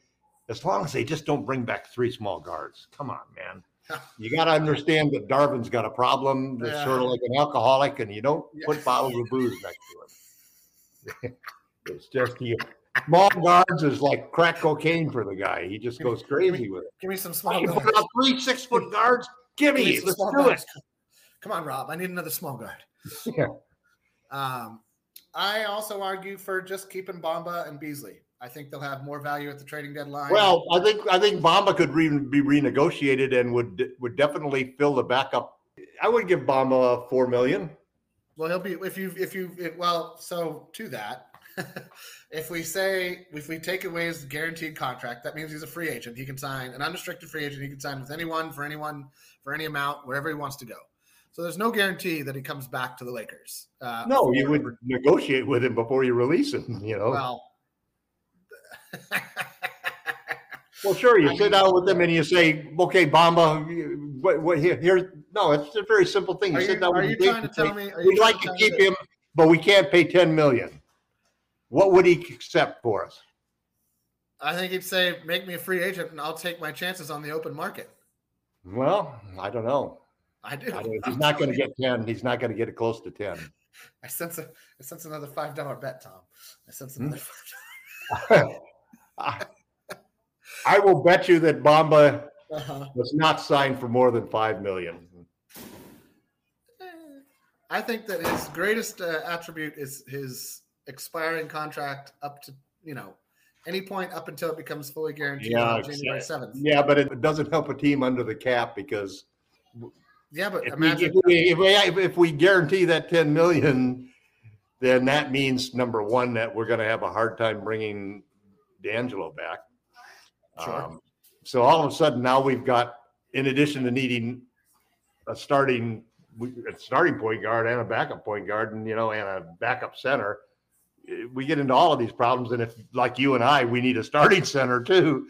as long as they just don't bring back three small guards. Come on, man. (laughs) You got to understand that Darvin's got a problem that's Yeah. sort of like an alcoholic, and you don't Yeah. put bottles of booze next to him. (laughs) it's just you. Small guards is like crack cocaine for the guy. He just goes crazy with it. Give me some small guards. three six foot guards. Give Give me me. some Let's small do it. guards. Come on, Rob. I need another small guard. (laughs) Yeah. Um, I also argue for just keeping Bamba and Beasley. I think they'll have more value at the trading deadline. Well, I think I think Bamba could re- be renegotiated and would would definitely fill the backup. I would give Bamba four million. Well, he'll be if you if you if, well. So to that, (laughs) if we say if we take away his guaranteed contract, that means he's a free agent. He can sign an unrestricted free agent. He can sign with anyone for anyone for any amount wherever he wants to go. So there's no guarantee that he comes back to the Lakers. Uh, No, you would negotiate with him before you release him. (laughs) You know. Well, (laughs) Well, sure, you I sit mean- down with him and you say, "Okay, Bamba, you- what, what here? Here, no, it's a very simple thing. You Are sit you, down are with you trying to say, tell me? We'd like to to keep him, but we can't pay ten million. What would he accept for us? I think he'd say, "Make me a free agent, and I'll take my chances on the open market." Well, I don't know. I do. I he's not going to get ten. He's not going to get it close to ten. (laughs) I sense a, I sense another five dollar bet, Tom. I sense Hmm? another (laughs) five I I will bet you that Bamba. (laughs) Uh-huh. was not signed for more than five million. I think that his greatest uh, attribute is his expiring contract up to you know any point up until it becomes fully guaranteed Yeah, on January seventh. Yeah, but it doesn't help a team under the cap because Yeah, but if we, imagine if, we, if, we, if we guarantee that ten million, then that means number one that we're going to have a hard time bringing D'Angelo back. Sure. Um, so all of a sudden now we've got, in addition to needing a starting a starting point guard and a backup point guard, and you know, and a backup center, we get into all of these problems. And if, like you and I, we need a starting center too.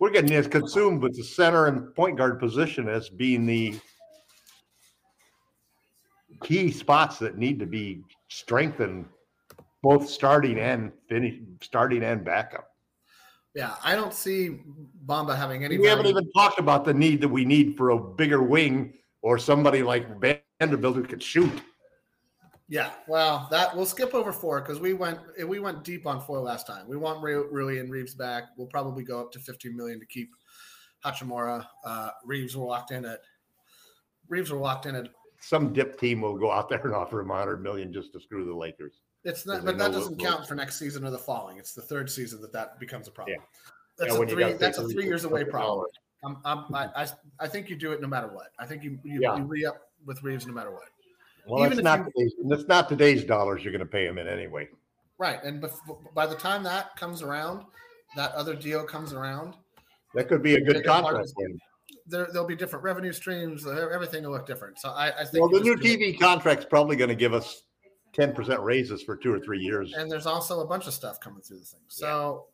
We're getting as consumed with the center and point guard position as being the key spots that need to be strengthened, both starting and finish, starting and backup. yeah, I don't see Bamba having any. We haven't even talked about the need that we need for a bigger wing or somebody like Vanderbilt who could shoot. Yeah, well, that we'll skip over four because we went we went deep on four last time. We want Ru- Rui and Reaves back. We'll probably go up to 15 million to keep Hachimura. Uh, Reaves were locked in at Reaves were locked in at Some dip team will go out there and (laughs) offer him a hundred million just to screw the Lakers. It's not, but that doesn't count for next season or the following. It's the third season that that becomes a problem. Yeah. That's Yeah, a three. That's a three years away problem. I'm, I'm, I, I, I think you do it no matter what. I think you you, Yeah. you re up with Reaves no matter what. Well, Even that's not today's, that's not today's dollars. You're going to pay him in anyway. Right, and by the time that comes around, that other deal comes around. That could be a good contract. is- for him. There, there'll be different revenue streams. Uh, everything will look different. So I, I think. Well, the new do it. TV contract's probably going to give us ten percent raises for two or three years. and there's also a bunch of stuff coming through the thing. So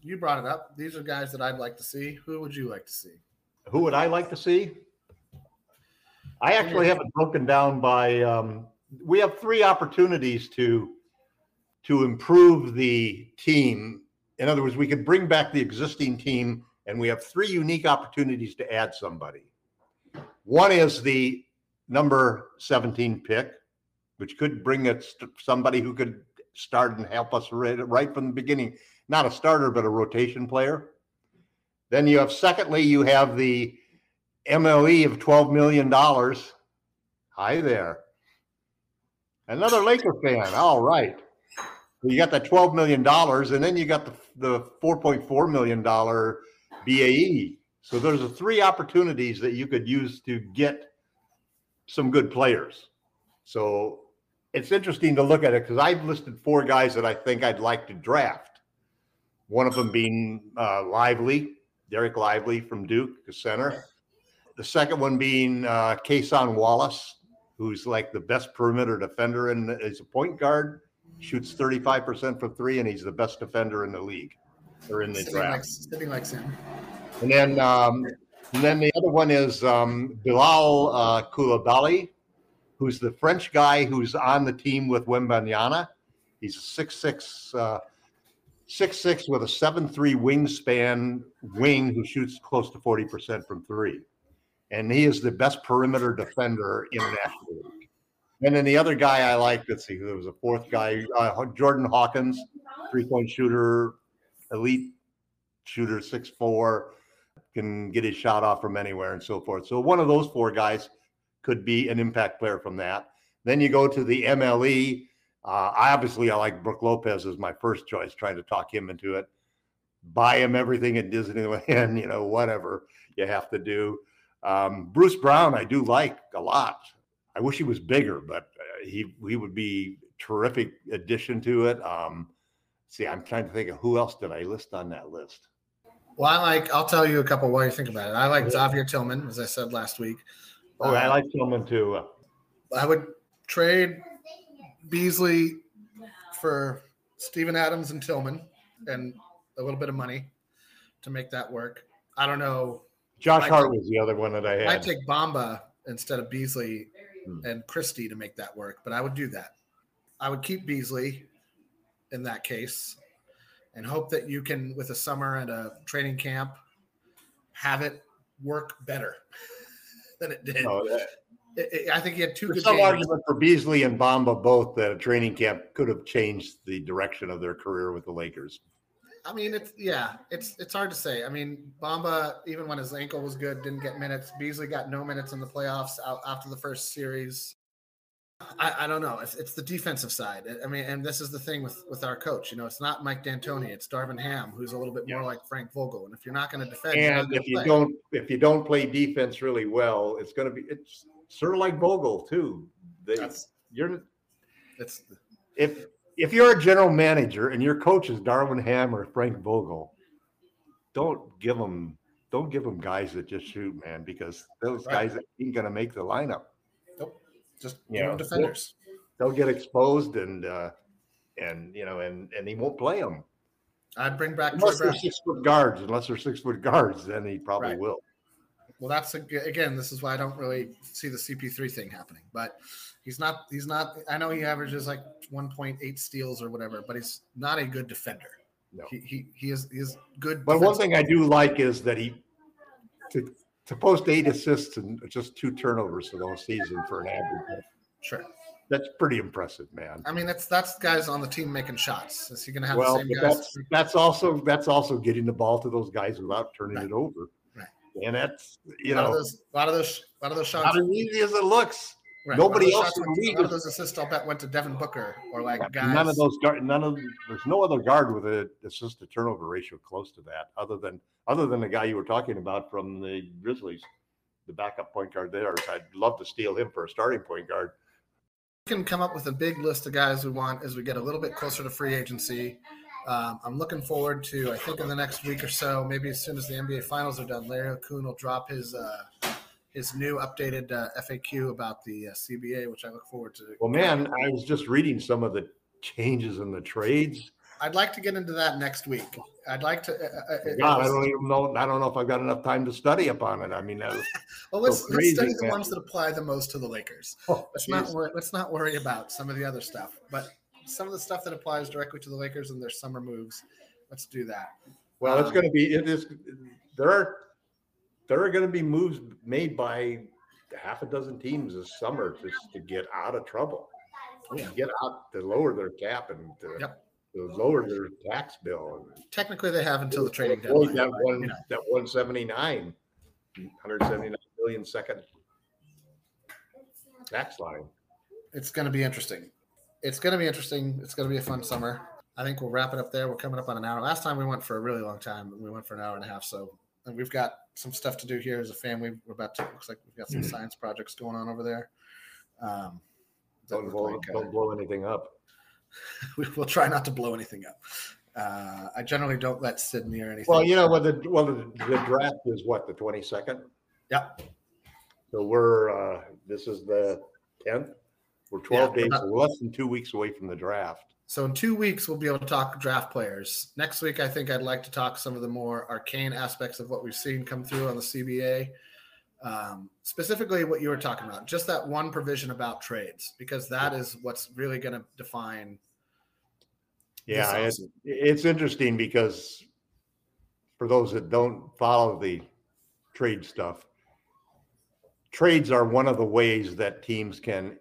you brought it up. These are guys that I'd like to see. Who would you like to see? Who would I like to see? I actually have it broken down by. Um, we have three opportunities to to improve the team. In other words, we could bring back the existing team, and we have three unique opportunities to add somebody. One is the number 17 pick, which could bring us somebody who could start and help us right, right from the beginning. Not a starter, but a rotation player. Then you have, secondly, you have the MLE of $12 million. Hi there. Another Laker fan. All right. You got that $12 million, and then you got the, the $4.4 million BAE. So there's three opportunities that you could use to get some good players. So it's interesting to look at it because I've listed four guys that I think I'd like to draft. One of them being uh, Lively, Dereck Lively from Duke, the center. The second one being uh, Kason Wallace, who's like the best perimeter defender and is a point guard, shoots 35% from three, and he's the best defender in the league or in the Sitting like, draft. sitting like Sam. And then, um, and then the other one is um, Bilal uh, Coulibaly, who's the French guy who's on the team with Wembanyama. He's a six six, uh, six six with a seven three wingspan wing who shoots close to forty percent from three, and he is the best perimeter defender in National League. And then the other guy I like, let's see, there was a fourth guy, uh, Jordan Hawkins, three point shooter, elite shooter, six four, can get his shot off from anywhere and so forth. So one of those four guys could be an impact player from that. Then you go to the MLE. Uh, obviously I like Brook Lopez as my first choice, trying to talk him into it. Buy him everything at Disneyland, (laughs) you know, whatever you have to do. Um, Bruce Brown, I do like a lot. I wish he was bigger, but uh, he he would be terrific addition to it. Um, see, I'm trying to think of who else did I list on that list. Well, I like. I'll tell you a couple while you think about it. I like Xavier Tillman, as I said last week. Oh, I Uh, like Tillman too. I would trade Beasley for Steven Adams and Tillman, and a little bit of money to make that work. I don't know. Josh I Hart was the other one that I had. I had. take Bamba instead of Beasley Hmm. and Christie to make that work, but I would do that. I would keep Beasley in that case and hope that you can, with a summer and a training camp, have it work better (laughs) than it did. No, that- It- it- I think he had two There's good some games. argument for Beasley and Bamba both that a training camp could have changed the direction of their career with the Lakers. I mean, it's yeah, it's it's hard to say. I mean, Bamba, even when his ankle was good, didn't get minutes. Beasley got no minutes in the playoffs out after the first series. I, I don't know. It's, it's the defensive side. I mean, and this is the thing with with our coach. You know, it's not Mike D'Antoni. It's Darvin Ham, who's a little bit more like Frank Vogel. And if you're not going to defend, And if you play. don't if you don't play defense really well, it's going to be it's sort of like Vogel too. They, That's- you're it's if if you're a general manager and your coach is Darvin Ham or Frank Vogel, don't give them don't give them guys that just shoot, man, because those Right. guys ain't going to make the lineup. nope, just you know, defenders. They'll get exposed and uh and you know and and he won't play them I'd bring back unless they're six foot guards. Unless they're six foot guards, then he probably Right. will. Well, that's a, again. This is why I don't really see the CP3 thing happening. But he's not. He's not. I know he averages like 1.8 steals or whatever, but he's not a good defender. No. He he, he is he is good. But one thing I do like is that he to, to post eight assists and just two turnovers for the whole season for an average. sure. That's pretty impressive, man. I mean, that's that's guys on the team making shots. Is he going to have Well, the same guys? that's that's also that's also getting the ball to those guys without turning Right. it over. And that's you a lot of know those, a lot of those, a lot of those shots. not as easy as it looks. Right. Nobody else in the went league None of those assists I'll bet went to Devin Booker or like guys. None of those guard, none of there's no other guard with a assist to turnover ratio close to that, other than other than the guy you were talking about from the Grizzlies, the backup point guard there. I'd love to steal him for a starting point guard. We can come up with a big list of guys we want as we get a little bit closer to free agency. Um, I'm looking forward to, I think, in the next week or so, maybe as soon as the NBA Finals are done, Larry Coon will drop his uh, his new updated uh, FAQ about the uh, CBA, which I look forward to. Well, man, I was just reading some of the changes in the trades. I'd like to get into that next week. I'd like to. Uh, uh, uh, God, I don't even know. I don't know if I've got enough time to study upon it. I mean, that was, (laughs) well, let's, so let's crazy, study the ones that apply the most to the Lakers. oh, Let's not worry. Let's not worry about some of the other stuff, but some of the stuff that applies directly to the Lakers and their summer moves. Let's do that. Well, it's Um, going to be. It is. There are there are going to be moves made by half a dozen teams this summer just to get out of trouble. Yeah. Get out to lower their cap and to, Yep. to lower their tax bill. Technically, they have until the trading deadline. that one you know, that 179 179 million second tax line. it's going to be interesting. It's going to be interesting. It's going to be a fun summer. I think we'll wrap it up there. We're coming up on an hour. Last time we went for a really long time. We went for an hour and a half. So and we've got some stuff to do here as a family. We're about to. Looks like we've got some science projects going on over there. Um, Don't blow, like, uh, don't blow anything up. (laughs) we, we'll try not to blow anything up. Uh, I generally don't let Sid near anything. Well, you know, well, the well the, the draft is what the 22nd. Yep. So we're uh this is the 10th. We're 12 Yeah, days, we're less than two weeks away from the draft. So in two weeks, we'll be able to talk draft players. Next week, I think I'd like to talk some of the more arcane aspects of what we've seen come through on the CBA. Um, specifically, what you were talking about, just that one provision about trades, because that is what's really going to define. Yeah, it's, it's interesting because for those that don't follow the trade stuff, trades are one of the ways that teams can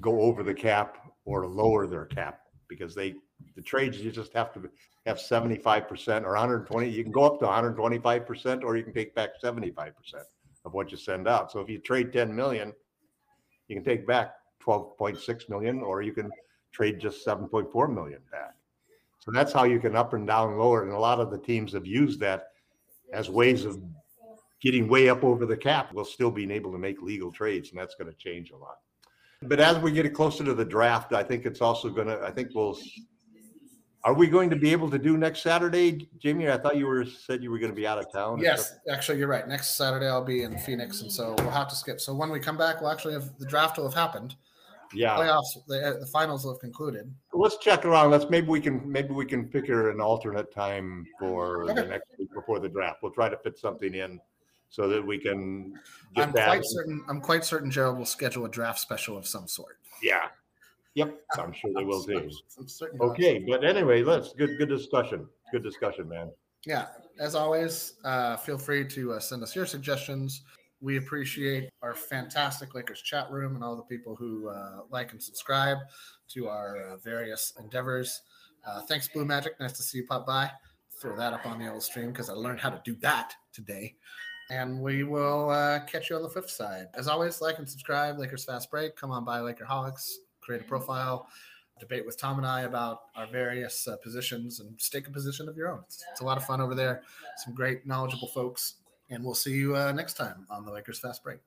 go over the cap or lower their cap because they the trades you just have to have 75% or 120 you can go up to 125% or you can take back 75% of what you send out. So if you trade 10 million you can take back 12.6 million or you can trade just 7.4 million back. So that's how you can up and down lower and a lot of the teams have used that as ways of getting way up over the cap while still being able to make legal trades and that's going to change a lot but as we get closer to the draft, I think it's also going to. I think we'll. Are we going to be able to do next Saturday, Jamie? I thought you were said you were going to be out of town. Yes, actually, you're right. Next Saturday, I'll be in Phoenix, and so we'll have to skip. So when we come back, we'll actually have the draft will have happened. Yeah. Playoffs, the, uh, the finals will have concluded. Let's check around. Let's maybe we can maybe we can her an alternate time for the next week before the draft. We'll try to fit something in so that we can get I'm that. quite certain. I'm quite certain Gerald will schedule a draft special of some sort. Yeah. Yep. I'm sure they will (laughs) I'm- too. I'm certain Okay, but anyway, let's good good discussion. Good discussion, man. yeah as always uh, feel free to uh, send us your suggestions we appreciate our fantastic lakers chat room and all the people who uh, like and subscribe to our uh, various endeavors uh, thanks blue magic nice to see you pop by throw that up on the old stream because i learned how to do that today and we will uh, catch you on the flip side as always like and subscribe lakers fast break come on by lakerholics create a profile debate with Tom and I about our various uh, positions and stake a position of your own. It's, it's a lot of fun over there. Some great, knowledgeable folks. And we'll see you uh, next time on the Lakers Fast Break.